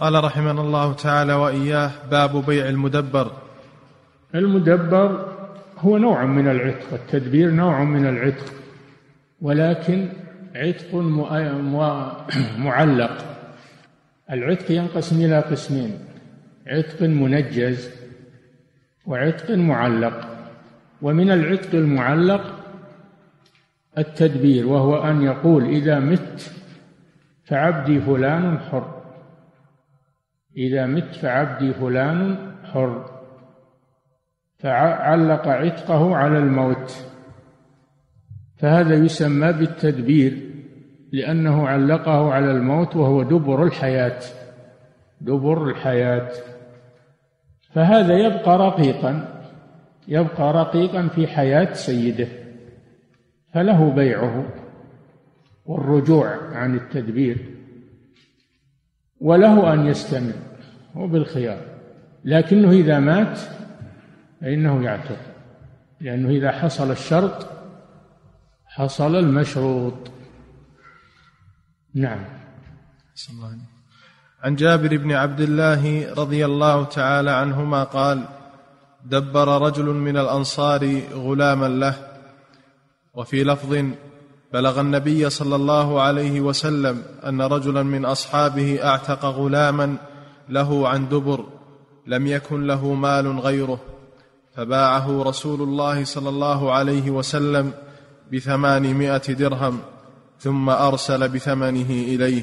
قال رحمنا الله تعالى وإياه باب بيع المدبر. المدبر هو نوع من العتق التدبير نوع من العتق ولكن عتق معلق. العتق ينقسم إلى قسمين عتق منجز وعتق معلق. ومن العتق المعلق التدبير وهو أن يقول إذا مت فعبدي فلان حر. إذا مت فعبدي فلان حر. فعلق عتقه على الموت. فهذا يسمى بالتدبير لأنه علقه على الموت وهو دبر الحياة. دبر الحياة. فهذا يبقى رقيقا يبقى رقيقا في حياة سيده. فله بيعه. والرجوع عن التدبير. وله أن يستمر هو بالخيار لكنه إذا مات فإنه يعتق لأنه إذا حصل الشرط حصل المشروط. نعم. عن جابر بن عبد الله رضي الله تعالى عنهما قال دبر رجل من الأنصار غلاما له وفي لفظ بلغ النبي صلى الله عليه وسلم أن رجلا من أصحابه أعتق غلاما له عن دبر لم يكن له مال غيره فباعه رسول الله صلى الله عليه وسلم بثمانمائة درهم ثم أرسل بثمنه إليه.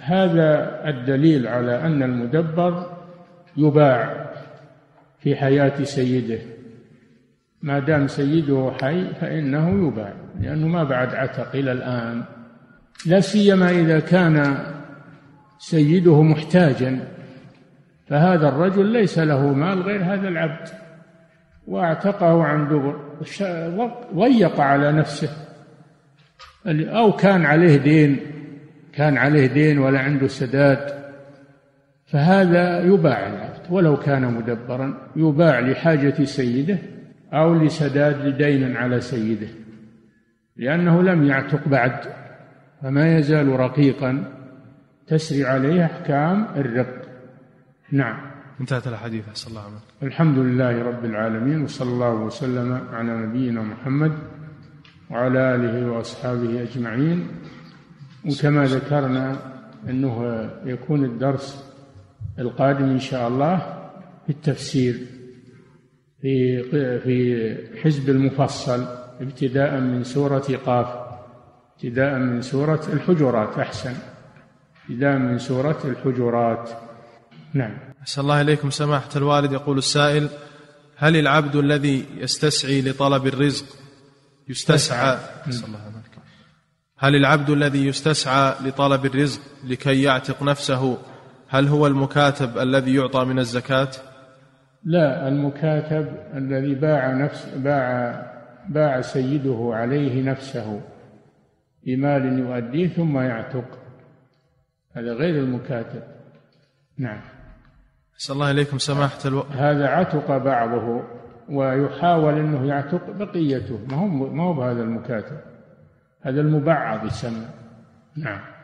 هذا الدليل على أن المدبر يباع في حياة سيده. ما دام سيده حي فإنه يباع لأنه ما بعد عتق إلى الآن. لا سيما إذا كان سيده محتاجا. فهذا الرجل ليس له مال غير هذا العبد. وأعتقه عن دبر ضيق على نفسه. أو كان عليه دين كان عليه دين ولا عنده سداد. فهذا يباع العبد ولو كان مدبرا يباع لحاجة سيده. أو لسداد لدين على سيده لأنه لم يعتق بعد فما يزال رقيقا تسري عليه أحكام الرق. نعم. انتهت الحديث صلى الله عليه وسلم الحمد لله رب العالمين وصلى الله وسلم على نبينا محمد وعلى آله وأصحابه أجمعين. وكما ذكرنا أنه يكون الدرس القادم إن شاء الله في التفسير في في حزب المفصل ابتداء من سورة قاف ابتداء من سورة الحجرات أحسن. ابتداء من سورة الحجرات. نعم. أحسن الله إليكم سماحة الوالد يقول السائل هل العبد الذي يستسعي لطلب الرزق يستسعى؟ هل العبد الذي يستسعى لطلب الرزق لكي يعتق نفسه هل هو المكاتب الذي يعطى من الزكاة؟ لا المكاتب الذي باع نفس باع باع سيده عليه نفسه بمال يؤديه ثم يعتق. هذا غير المكاتب. نعم. أسأل الله إليكم سماحة ألو... هذا عتق بعضه ويحاول أنه يعتق بقيته. ما هو ما هو بهذا المكاتب؟ هذا المبعض يسمى. نعم.